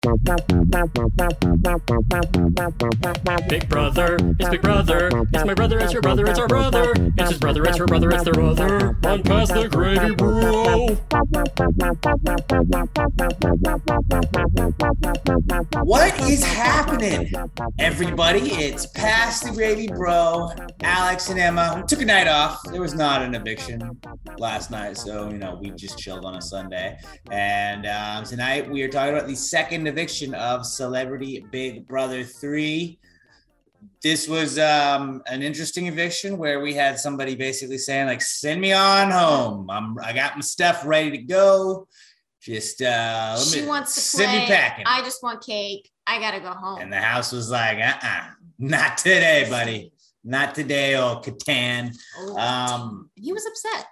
Big brother, it's big brother. It's my brother, it's your brother, it's our brother. It's his brother, it's her brother, it's their brother. On past the gravy, bro. What is happening, everybody? It's Past the Gravy Bro, Alex and Emma. Took a night off. There was not an eviction last night, so you know we just chilled on a Sunday. And um, tonight we are talking about the second eviction of Celebrity Big Brother Three. This was um, an interesting eviction where we had somebody basically saying like, "Send me on home. I'm I got my stuff ready to go." Just uh, let she me- wants to send play. me packing. I just want cake. I gotta go home. And the house was like, uh uh not today, buddy. Not today, old Kattan. Oh, Um, he was upset.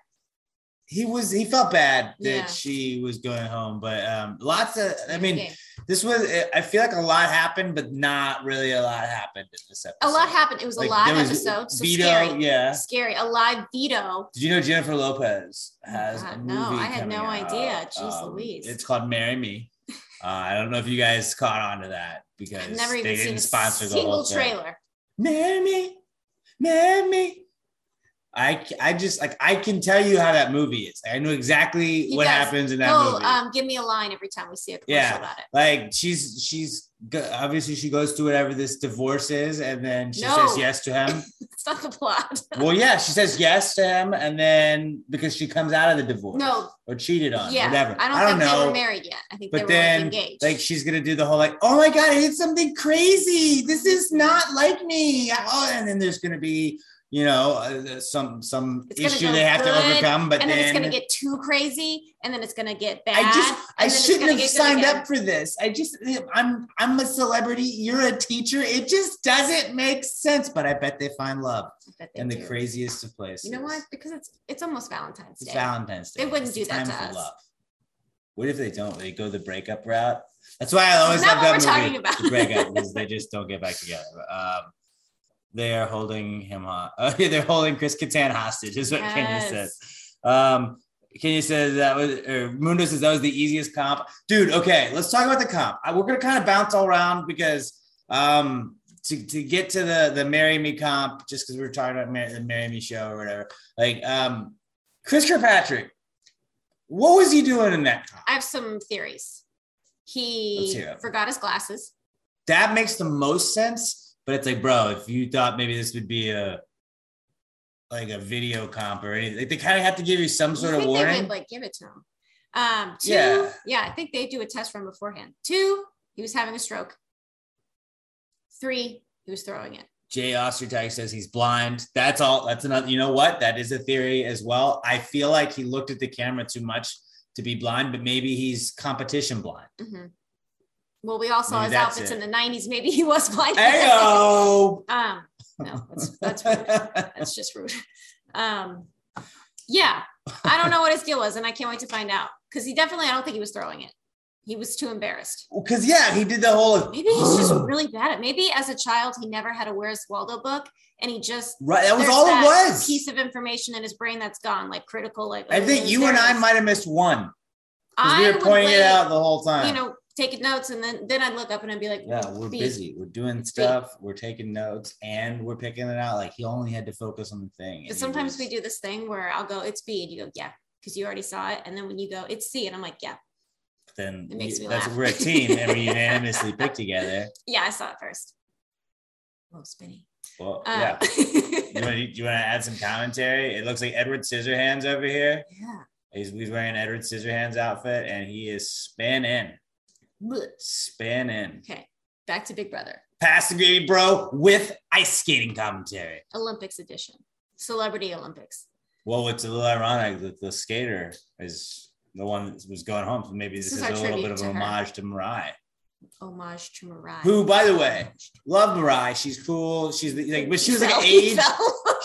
he was, he felt bad that Yeah. she was going home, but um, lots of, I mean, Okay. This was, I feel like a lot happened, but not really a lot happened in this episode. A lot happened. It was Like, a live episode. So scary. yeah. Scary. A live veto. Did you know Jennifer Lopez has a God, movie no, I had no out. idea. Jeez Louise. It's called Marry Me. Uh, I don't know if you guys caught on to that because I've never they even seen didn't a sponsor the single whole thing. trailer. marry me, marry me. I, I just like I can tell you how that movie is. I know exactly You what guys happens in that Oh, movie. um, give me a line every time we see a commercial Yeah. about it. like she's she's obviously she goes to whatever this divorce is, and then she No. says yes to him. It's not the plot. well, yeah, she says yes to him, and then because she comes out of the divorce, No. or cheated on, yeah, whatever. I don't, think know. they were married yet. I think but they were then, like engaged. like, she's gonna do the whole like, oh my god, I did something crazy. This is not like me. Oh, and then there's gonna be, you know, uh, some some issue they have to overcome. But and then, then, it's gonna get too crazy, and then it's gonna get bad. I just, I and it's shouldn't have signed up for this. I just, I'm, I'm a celebrity. You're a teacher. It just doesn't make sense. But I bet they find love they in the do. craziest of places. You know what? Because it's it's almost Valentine's It's Day. Valentine's Day. They wouldn't It's do that time to for us. What if they don't? They go the breakup route. That's why I always love that movie. The breakup because they just don't get back together. Um, they are holding him. Uh, they're holding Chris Kattan hostage. Is what Kenya says. Um, Kenya says that was. Or Mundo says that was the easiest comp. Dude, okay, let's talk about the comp. Uh, We're gonna kind of bounce all around because um, to, to get to the the Marry Me comp, just because we were talking about Mar- the Marry Me show or whatever. Like um, Chris Kirkpatrick, what was he doing in that comp? I have some theories. He forgot his glasses. that makes the most sense. But it's like, bro, if you thought maybe this would be a like a video comp or anything, like they kind of have to give you some sort I of warning. would like give it to him. Um, two, Yeah. yeah. I think they do a test run beforehand. Two, he was having a stroke. Three, he was throwing it. Jay Ostertag says he's blind. That's all. That's another. You know what? That is a theory as well. I feel like he looked at the camera too much to be blind, but maybe he's competition blind. Mhm. Well, we all saw Maybe his outfits it. in the '90s. Maybe he was blind. Heyo. um, no, that's that's rude. That's just rude. Um, yeah, I don't know what his deal was, and I can't wait to find out because he definitely. I don't think he was throwing it. He was too embarrassed. Because yeah, he did the whole. Maybe he's just really bad at. Maybe as a child he never had a Where's Waldo book, and he just right. That was all it was. Piece of information in his brain that's gone, like critical. Like I think you and I might have missed one I we were pointing it out the whole time. You know, taking notes, and then then I'd look up and I'd be like, Yeah, we're B. busy. We're doing stuff. We're taking notes, and we're picking it out. Like he only had to focus on the thing. But sometimes was- we do this thing where I'll go, it's B, and you go, yeah, because you already saw it, and then when you go, it's C, and I'm like, yeah, Then It makes you- me that's laugh. we're a team, and we unanimously pick together. yeah, I saw it first. Oh, spinny. Well, Uh, yeah. You want, to, you want to add some commentary? It looks like Edward Scissorhands over here. yeah. He's, he's wearing an Edward Scissorhands outfit, and he is spinning. Spinning. Okay, back to Big Brother, Pass the gravy, bro, with ice skating commentary. Olympics edition, Celebrity Olympics. Well, it's a little ironic that the skater is the one that was going home. So maybe this, This is, is a little bit of an her. homage to Mariah, Homage to Mariah. who, by the way, love Mariah. She's cool. She's the- like, but she was like age.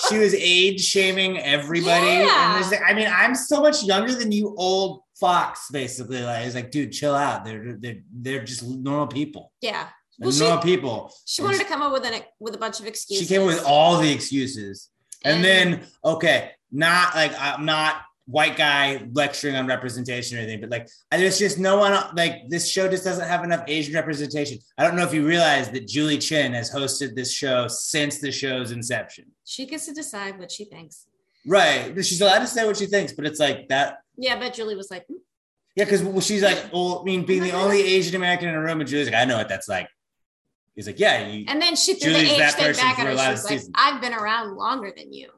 She was age shaming everybody. Yeah. And there's, I mean, I'm so much younger than you, old fox. Basically, like it's like, dude, chill out. They're they're they're just normal people. yeah. They're Well, she, normal people. she wanted to come up with an with a bunch of excuses. She came up with all the excuses. And, And- then, okay, not like I'm not white guy lecturing on representation or anything, but like there's just no one like this show just doesn't have enough Asian representation. I don't know if you realize that Julie Chen has hosted this show since the show's inception. She gets to decide what she thinks. Right. She's allowed to say what she thinks, but it's like that. Yeah, but Julie was like, hmm. Yeah, because well, she's like, well, I mean, being the only Asian American in a room, and Julie's like, I know what that's like. He's like, yeah. You, and then she threw the Julie's age that thing back at her. of like, seasons. I've been around longer than you.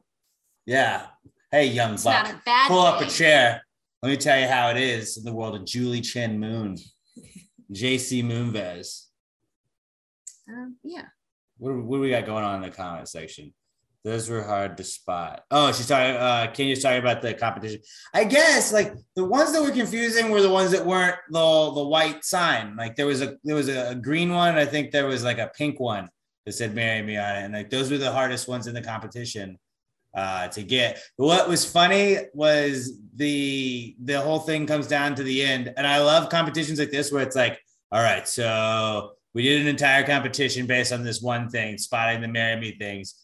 yeah. Hey, young It's buck, not a bad pull up a chair. Let me tell you how it is in the world of Julie Chen Moon, JC Moonves. Um, yeah. What, what do we got going on in the comment section? Those were hard to spot. Oh, she's talking. Uh, Kenya's talking about the competition. I guess like the ones that were confusing were the ones that weren't the the white sign. Like there was a there was a, green one. I think there was like a pink one that said "Marry Me" on it, and like those were the hardest ones in the competition uh, to get. What was funny was the the whole thing comes down to the end, and I love competitions like this where it's like, all right, so we did an entire competition based on this one thing, spotting the marry me things.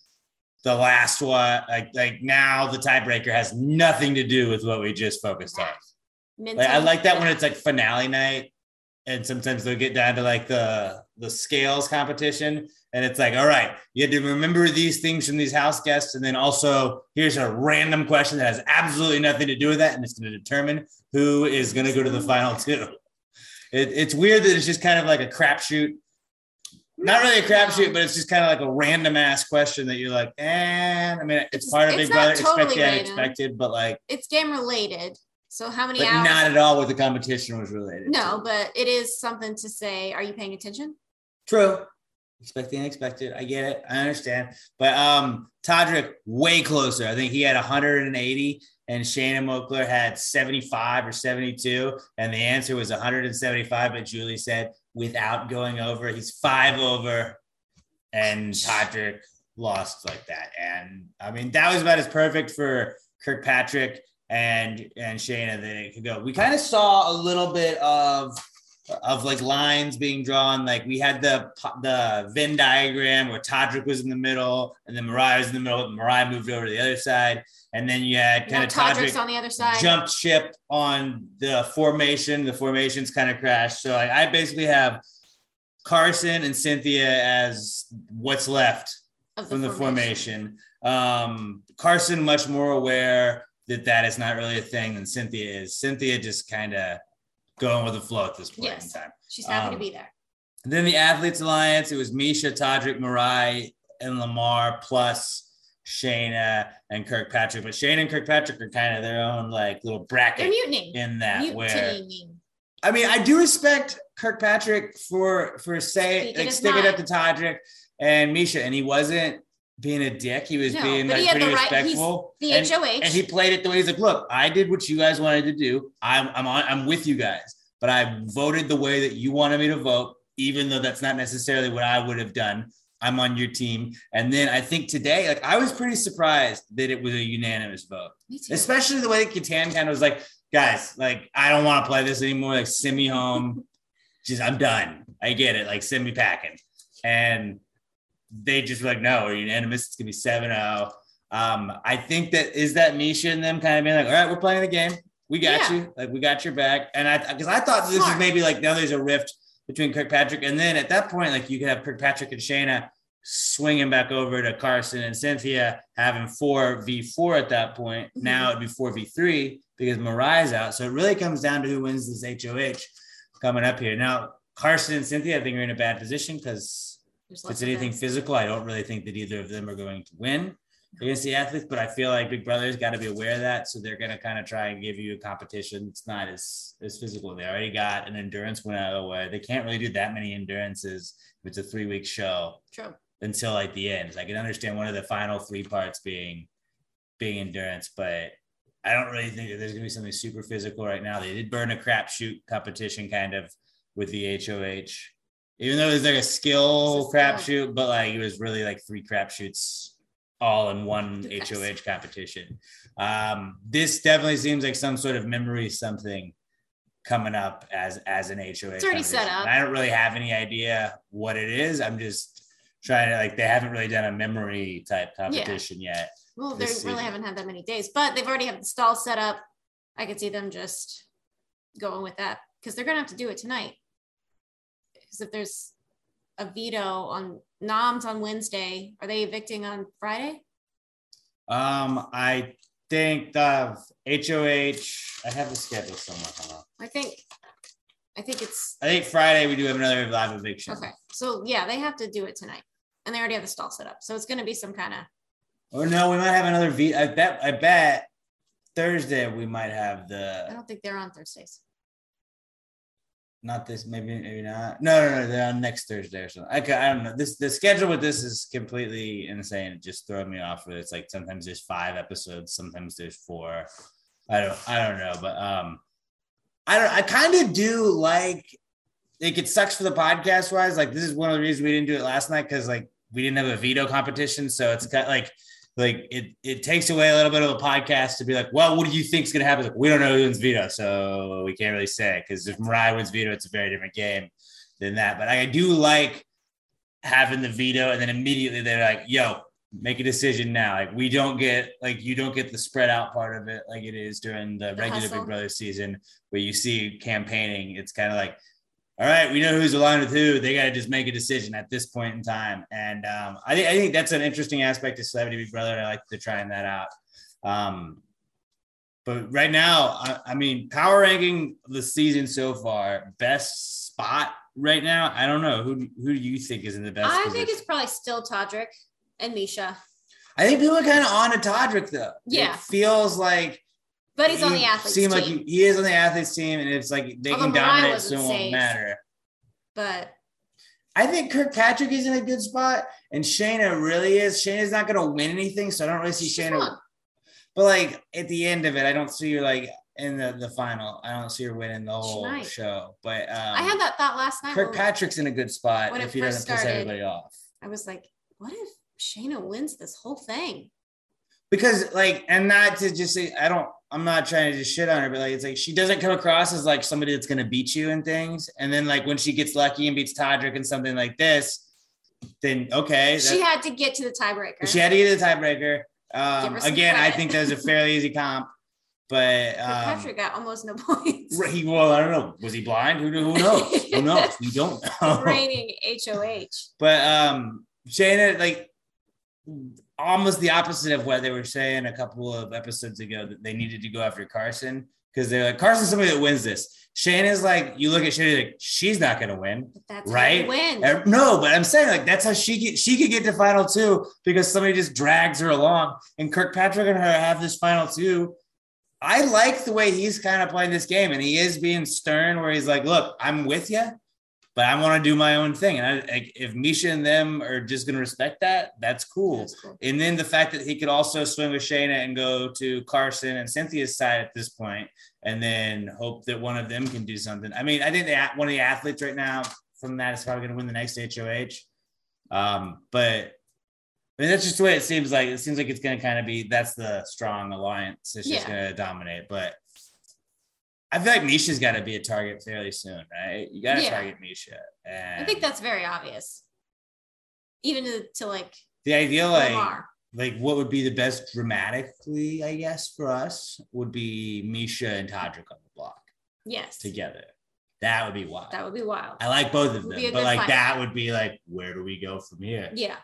The last one, like like now, the tiebreaker has nothing to do with what we just focused on. Like I like that when it's like finale night, and sometimes they'll get down to like the the scales competition, and it's like, all right, you had to remember these things from these house guests, and then also here's a random question that has absolutely nothing to do with that, and it's going to determine who is going to go to the final two. It, it's weird that it's just kind of like a crapshoot. Not really a crapshoot, but it's just kind of like a random ass question that you're like, eh. I mean, it's, It's- part of it's Big Brother, totally expected, unexpected, but like, it's game related. So how many but hours? not at all what the competition was related. to. no, but it is something to say. Are you paying attention? True. Expect the unexpected. I get it. I understand. But um Todrick way closer. I think he had 180 and Shayna Moakler had 75 or 72. And the answer was 175. But Julie said without going over, he's five over. And Patrick lost like that. And I mean, that was about as perfect for Kirkpatrick and and Shayna that it could go. We kind of saw a little bit of of like lines being drawn. Like we had the the Venn diagram where Todrick was in the middle, and then Mariah was in the middle. Mariah moved over to the other side, and then you had Now kind of Todrick's Todrick on the other side. jumped ship on the formation. The formations kind of crashed. So I, I basically have Carson and Cynthia as what's left from the formation. Um, Carson much more aware that that is not really a thing than Cynthia is. Cynthia just kind of going with the flow at this point Yes. in time. She's happy Um, to be there. Then the Athletes Alliance, it was Miesha, Todrick, Mirai, and Lamar plus Shayna and Kirkpatrick. But Shayna and Kirkpatrick are kind of their own like little They're bracket mutinying. in that where Mutinying. I mean, I do respect Kirkpatrick for for saying like sticking up to Todrick and Miesha, and he wasn't being a dick. He was No, being like pretty right- respectful. The and, HOH. and he played it the way he's like, look, I did what you guys wanted to do. I'm I'm on I'm with you guys, but I voted the way that you wanted me to vote, even though that's not necessarily what I would have done. I'm on your team. And then I think today, like I was pretty surprised that it was a unanimous vote Me too. especially the way that Kattan kind of was like, guys, like I don't want to play this anymore. Like send me home. Just I'm done. I get it. Like send me packing. And they just like, no, we're unanimous. It's gonna be 7-0. Um, I think that is that Miesha and them kind of being like, all right, we're playing the game. We got Yeah. you. Like we got your back. And I because I thought this was Smart. maybe like now there's a rift between Kirkpatrick and then at that point, like you could have Kirkpatrick and Shayna swinging back over to Carson and Cynthia having four v four at that point. Mhm. Now it'd be four v three because Mariah's out. So it really comes down to who wins this HOH coming up here. Now Carson and Cynthia, I think, are in a bad position because if it's anything physical, I don't really think that either of them are going to win against the athletes. But I feel like Big Brother's got to be aware of that, so they're going to kind of try and give you a competition that's not as as physical. They already got an endurance win out of the way. They can't really do that many endurances if it's a three week show True. until like the end. I can understand one of the final three parts being being endurance, but I don't really think that there's gonna be something super physical right now. They did burn a crapshoot competition kind of with the HOH, even though it was like a skill crapshoot, but like it was really like three crapshoots all in one Yes. HOH competition. Um, this definitely seems like some sort of memory something coming up as as an HOH. It's already set up. And I don't really have any idea what it is. I'm just trying to like they haven't really done a memory type competition yet. Well, they really season. haven't had that many days, but they've already have the stall set up. I could see them just going with that because they're gonna have to do it tonight. Because if there's a veto on noms on Wednesday, are they evicting on Friday? Um, I think the HOH. I have the schedule somewhere. I think, I think it's I think Friday we do have another live eviction. okay. So yeah, they have to do it tonight, and they already have the stall set up. So it's gonna be some kind of Or no, we might have another V. I bet. I bet Thursday we might have the. I don't think they're on Thursdays. Not this. Maybe maybe not. No, no, no. They're on next Thursday or something. Ca- I don't know. This the schedule with this is completely insane. It just throwing me off. With it. It's like sometimes there's five episodes, sometimes there's four. I don't. I don't know, but um, I don't. I kind of do like. Like it sucks for the podcast wise. Like this is one of the reasons we didn't do it last night because like we didn't have a veto competition. So it's got like like it it takes away a little bit of a podcast to be like, well, what do you think is gonna happen? Like, we don't know who wins veto, so we can't really say because if Mariah wins veto, it's a very different game than that. But I do like having the veto, and then immediately they're like, yo, make a decision now. Like we don't get like you don't get the spread out part of it like it is during the, The regular hustle. Big Brother season where you see campaigning. It's kind of like all right, we know who's aligned with who. They got to just make a decision at this point in time. And um, I think I think that's an interesting aspect of Celebrity Big Brother. I like to trying that out. Um, but right now, I, I mean, power ranking the season so far, best spot right now. I don't know who who do you think is in the best? I position? think it's probably still Todrick and Miesha, I think people are kind of on to Todrick though. Yeah. it feels like but he's on the athletes seem team. like he, he is on the athletes team, and it's like they Although can dominate, so it won't safe. matter. but I think Kirkpatrick is in a good spot, and Shayna really is. Shayna's not going to win anything, so I don't really see she's Shayna. won. But like at the end of it, I don't see her like in the, the final. I don't see her winning the whole might. show. But um, I had that thought last night. Kirkpatrick's in a good spot if he doesn't piss everybody off. I was like, what if Shayna wins this whole thing? Because like, and not to just say, I don't. I'm not trying to just shit on her, but like, it's like she doesn't come across as like somebody that's going to beat you and things. And then like when she gets lucky and beats Todrick and something like this, then okay, She had to get to the tiebreaker. She had to get to the tiebreaker. Um, Give her some again, I think that was a fairly easy comp, but um, Kirkpatrick got almost no points. he well, I don't know. Was he blind? Who, who knows? who knows? We don't know. Reigning HOH. But um, Shayna, like almost the opposite of what they were saying a couple of episodes ago that they needed to go after Carson because they're like Carson's somebody that wins this. Shane is like you look at Shayna like she's not going to win. That's Right? Win. Uh, No, but I'm saying like that's how she get she could get to final two because somebody just drags her along. And Kirkpatrick and her have this final two. I like the way he's kind of playing this game, and he is being stern, where he's like, "Look, I'm with you, but I want to do my own thing." And I, like, if Miesha and them are just going to respect that, that's cool. That's cool. And then the fact that he could also swing with Shayna and go to Carson and Cynthia's side at this point, and then hope that one of them can do something. I mean, I think that one of the athletes right now from that is probably going to win the next HOH. Um, but I mean, that's just the way it seems like. It seems like it's going to kind of be that's the strong alliance. It's just Yeah. going to dominate. But I feel like Miesha's got to be a target fairly soon, right? You got to Yeah. target Miesha. And I think that's very obvious. Even to, to like the idea, like, Lamar. like what would be the best dramatically, I guess, for us would be Miesha and Todrick on the block Yes. together. That would be wild. That would be wild. I like both of them, but like fight. that would be like, where do we go from here? Yeah.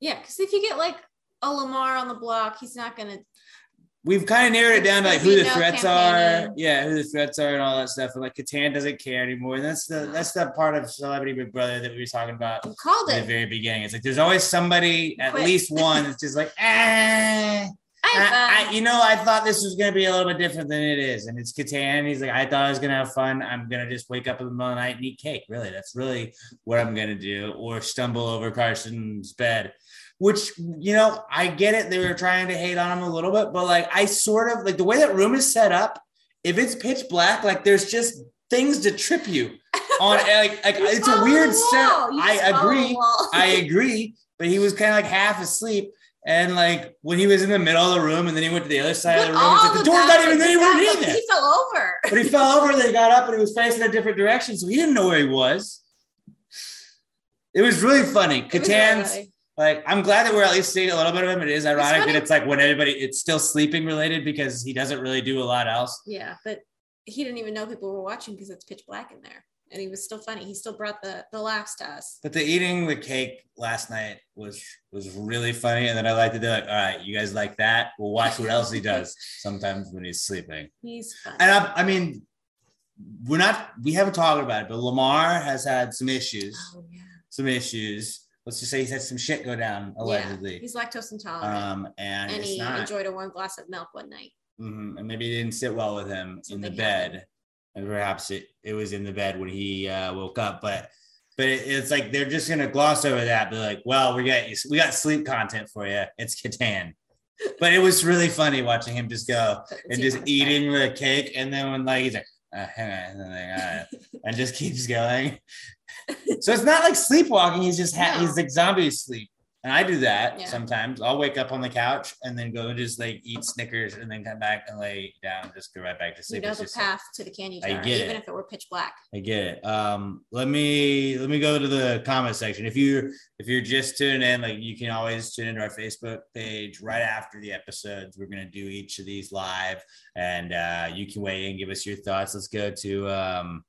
Yeah, because if you get like a Lamar on the block, he's not gonna We've kind of narrowed it down to like who the threats campaigning. are. Yeah, who the threats are and all that stuff. And like Kattan doesn't care anymore. And that's the that's the part of Celebrity Big Brother that we were talking about you called in the very beginning. It's like there's always somebody, at Quit. least one, that's just like, eh. I, I, I, you know, I thought this was gonna be a little bit different than it is, and it's Kattan. He's like, I thought I was gonna have fun. I'm gonna just wake up in the middle of the night and eat cake. Really, that's really what I'm gonna do, or stumble over Carson's bed. Which you know, I get it. They were trying to hate on him a little bit, but like, I sort of like the way that room is set up. If it's pitch black, like there's just things to trip you on. like, like it's a weird set. I the agree. I agree, but he was kind of like half asleep. And like when he was in the middle of the room, and then he went to the other side of the room, it's like the of door's not even was anywhere that, near but there. He fell over. But he fell over, and then he got up, and he was facing a different direction, so he didn't know where he was. It was really funny. It was really funny. Like I'm glad that we're at least seeing a little bit of him. It is ironic that it's like when everybody it's still sleeping related because he doesn't really do a lot else. Yeah, but he didn't even know people were watching because it's pitch black in there, and he was still funny. He still brought the the laughs to us. But the eating the cake last night was was really funny, and then I liked it. They're like, "All right, you guys like that? We'll watch what else he does sometimes when he's sleeping." He's funny. And I, I mean, we're not we haven't talked about it, but Lamar has had some issues. oh yeah. Some issues. Let's just say he's had some shit go down allegedly. Yeah, he's lactose intolerant, um, and, and he not. enjoyed a one glass of milk one night. Mhm, and maybe it didn't sit well with him in the bed, happened. and perhaps it it was in the bed when he uh, woke up. But but it, it's like they're just gonna gloss over that. Be like, well, we got we got sleep content for you. It's Kattan. But it was really funny watching him just go and just eating the cake, and then when like he's like, uh, hang on, and, then, like, "All right," and just keeps going. So it's not like sleepwalking. He's just ha- No. he's like zombie sleep. And I do that Yeah. sometimes. I'll wake up on the couch and then go just like eat Snickers and then come back and lay down and just go right back to sleep. You know It's the just like- path to the candy I jar, even it. if it were pitch black. I get it. Um, let me let me go to the comment section. If you if you're just tuning in, like you can always tune into our Facebook page right after the episodes. We're gonna do each of these live, and uh, you can weigh in, give us your thoughts. Let's go to um,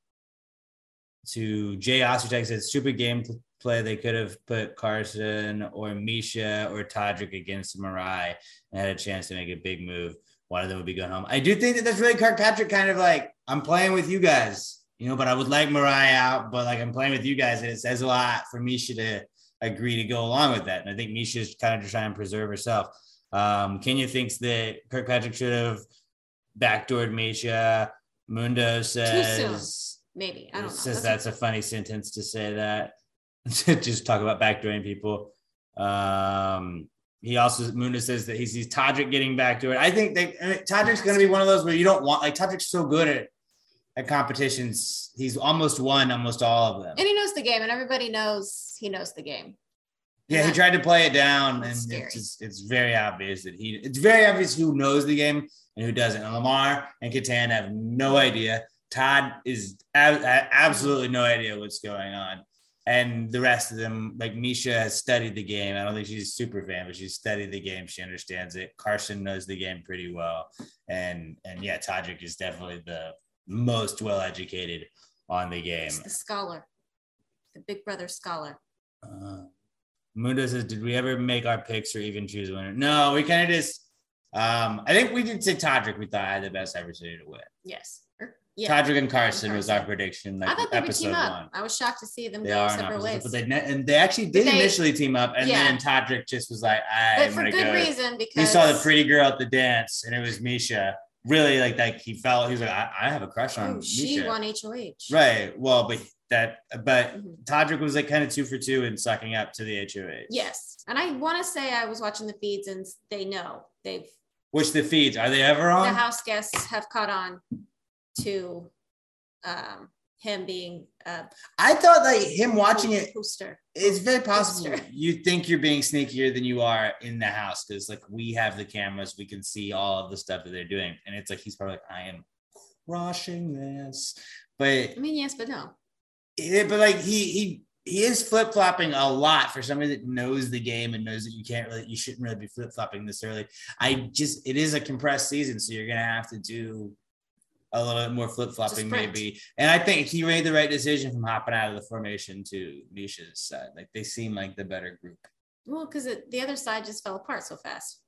to Jay Ostertag said stupid game play. They could have put Carson or Miesha or Todrick against Mirai and had a chance to make a big move. One of them would be going home. I do think that that's really Kirkpatrick kind of like, I'm playing with you guys, you know, but I would like Mariah out, but like I'm playing with you guys. And it says a lot for Miesha to agree to go along with that. And I think Miesha's kind of just trying to preserve herself. Um, Kenya thinks that Kirkpatrick should have backdoored Miesha. Mundo says, Maybe I don't know. says That's that's a funny sentence to say that. just talk about backdooring people. Um, he also Mundo says that he sees Todrick getting backdoored. I think they I mean, Todrick's going to be one of those where you don't want like Todrick's so good at at competitions. He's almost won almost all of them. and he knows the game, and everybody knows he knows the game. Yeah, he tried to play it down, and it's just, it's very obvious that he it's very obvious who knows the game and who doesn't. And Lamar and Kattan have no idea. Todd is absolutely no idea what's going on, and the rest of them, like Miesha, has studied the game. I don't think she's a super fan, but she's studied the game. She understands it. Carson knows the game pretty well, and and yeah, Todrick is definitely the most well educated on the game. It's the scholar, the Big Brother scholar. Uh, Mundo says, "Did we ever make our picks or even choose a winner?" No, we kind of just. Um, I think we did say Todrick. We thought I had the best opportunity to win. Yes. Yeah. Todrick and Carson was our Carson. prediction. I Like thought they would episode team up. one. I was shocked to see them They go are separate ways. but they ne- and they actually did they- initially team up, and Yeah. then Todrick just was like, "I'm for good go." reason because He saw the pretty girl at the dance, and it was Miesha. Really, like like he felt he was like, "I, I have a crush on oh, she Miesha." won HOH. Right. Well, but that, but Mhm. Todrick was like kind of two for two in sucking up to the HOH. Yes. And I want to say I was watching the feeds and they know they've Which the feeds are they ever on? the house guests have caught on to um him being Uh, I thought like him watching it, poster. it's very possible Poster. you think you're being sneakier than you are in the house because like we have the cameras, we can see all of the stuff that they're doing, and it's like he's probably like, I am crushing this, but I mean, yes, but no. but like he he he is flip flopping a lot for somebody that knows the game and knows that you can't really you shouldn't really be flip flopping this early. I just it is a compressed season, so you're gonna have to do a little bit more flip flopping maybe. And I think he made the right decision from hopping out of the formation to Miesha's side. Like they seem like the better group. Well, because the other side just fell apart so fast.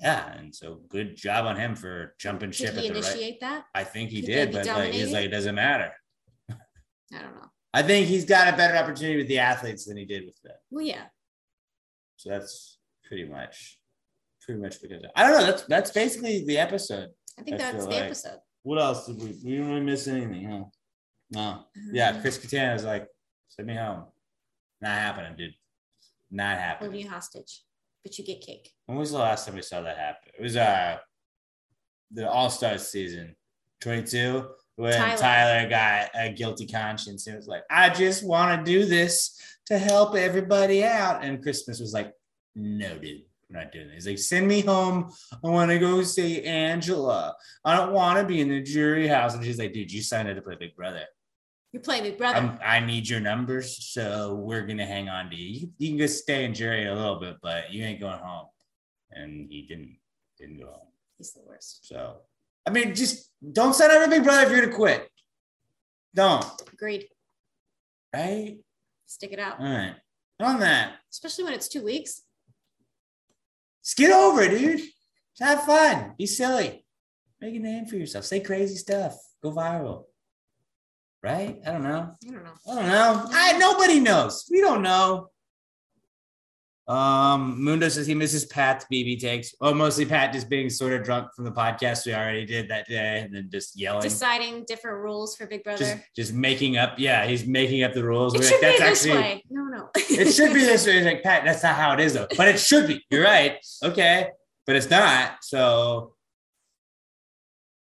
Yeah, and so good job on him for jumping ship Did he at the right. initiate that? I think he Could did, but like he's like it doesn't matter. I don't know. I think he's got a better opportunity with the athletes than he did with them. Well, yeah. So that's pretty much, pretty much because I don't know. That's that's basically the episode. I think I that's the like- episode. What else did we? We didn't really miss anything, huh? No. Yeah, Um, Chris Katana is like, send me home. Not happening, dude. Not Hold happening. you hostage, but you get cake. When was the last time we saw that happen? It was uh the All Star season, twenty two. When Tyler. Tyler. got a guilty conscience and was like, I just want to do this to help everybody out. And Christmas was like, No, dude, we're not doing this. He's like, send me home. I want to go see Angela. I don't want to be in the jury house. And she's like, dude, you signed up to play Big Brother. You play Big Brother. I'm, I need your numbers, so we're gonna hang on to you. You, you can just stay in jury a little bit, but you ain't going home. And he didn't didn't go home. He's the worst. So I mean, just don't sign up for Big Brother if you're gonna quit. Don't. Agreed. Right? Stick it out, All right. On that. especially when it's two weeks. Just get over it, dude. Just have fun. Be silly. Make a name for yourself. Say crazy stuff. Go viral. Right? I don't know. I don't know. I don't know. I nobody knows. We don't know. Um, Mundo says he misses Pat's BB takes. Oh, mostly Pat just being sort of drunk from the podcast we already did that day, and then just yelling, Deciding different rules for Big Brother. just just making up. Yeah, he's making up the rules. it We're should like, be this actually way. No, no. it should be this way. It's like Pat, that's not how it is though. But it should be. You're right. Okay, but it's not. So,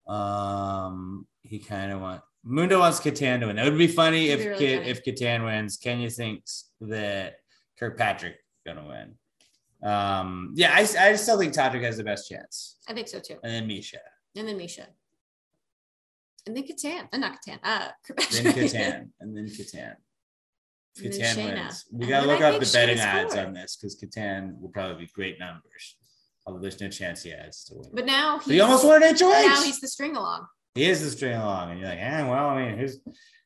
um, he kind of wants Mundo wants Kattan to win. It would be funny if It'd be really Ki- funny. if Kattan wins. Kenya thinks that Kirkpatrick gonna win. Um, yeah, I, I still think Todrick has the best chance, I think so too. and then Miesha, And then Miesha. And then Kattan. Uh, not Kattan. Uh, then Kattan, and then Kattan. And then Kattan wins. We gotta look I up the betting odds on this because Kattan will probably be great numbers. Although there's no chance he has to win. But now he almost won an HOH. Now he's the string along. he is the string along, and you're like, eh, well, I mean, who's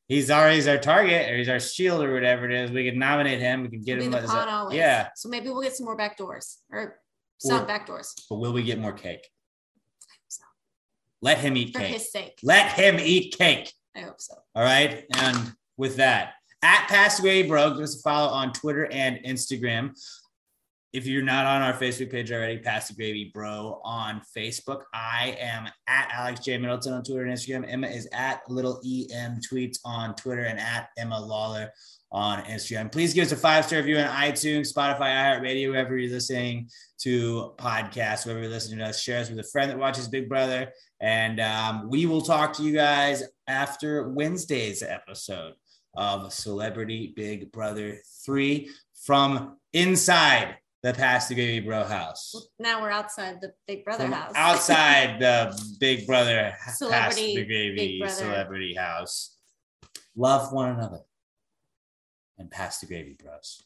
he's already he's our target or he's our shield or whatever it is. We can nominate him. We can get Be him the as a, always. yeah. So maybe we'll get some more back doors or some Or- back doors But will we get more cake? Let him eat for cake. his sake. Let him eat cake. I hope so. All right. And with that, at Pass Away Bro, give us a follow on Twitter and Instagram. If you're not on our Facebook page already, Pass the Gravy Bro on Facebook. I am at Alex J. Middleton on Twitter and Instagram. Emma is at Little EM Tweets on Twitter and at Emma Lawler on Instagram. Please give us a five star review on iTunes, Spotify, iHeartRadio, wherever you're listening to podcasts, wherever you're listening to us. Share us with a friend that watches Big Brother. And um, we will talk to you guys after Wednesday's episode of Celebrity Big Brother 3 from inside the Pass the Gravy Bro house. Now we're outside the Big Brother From house. outside the Big Brother Celebrity the Gravy Celebrity house. Love one another and pass the gravy, bros.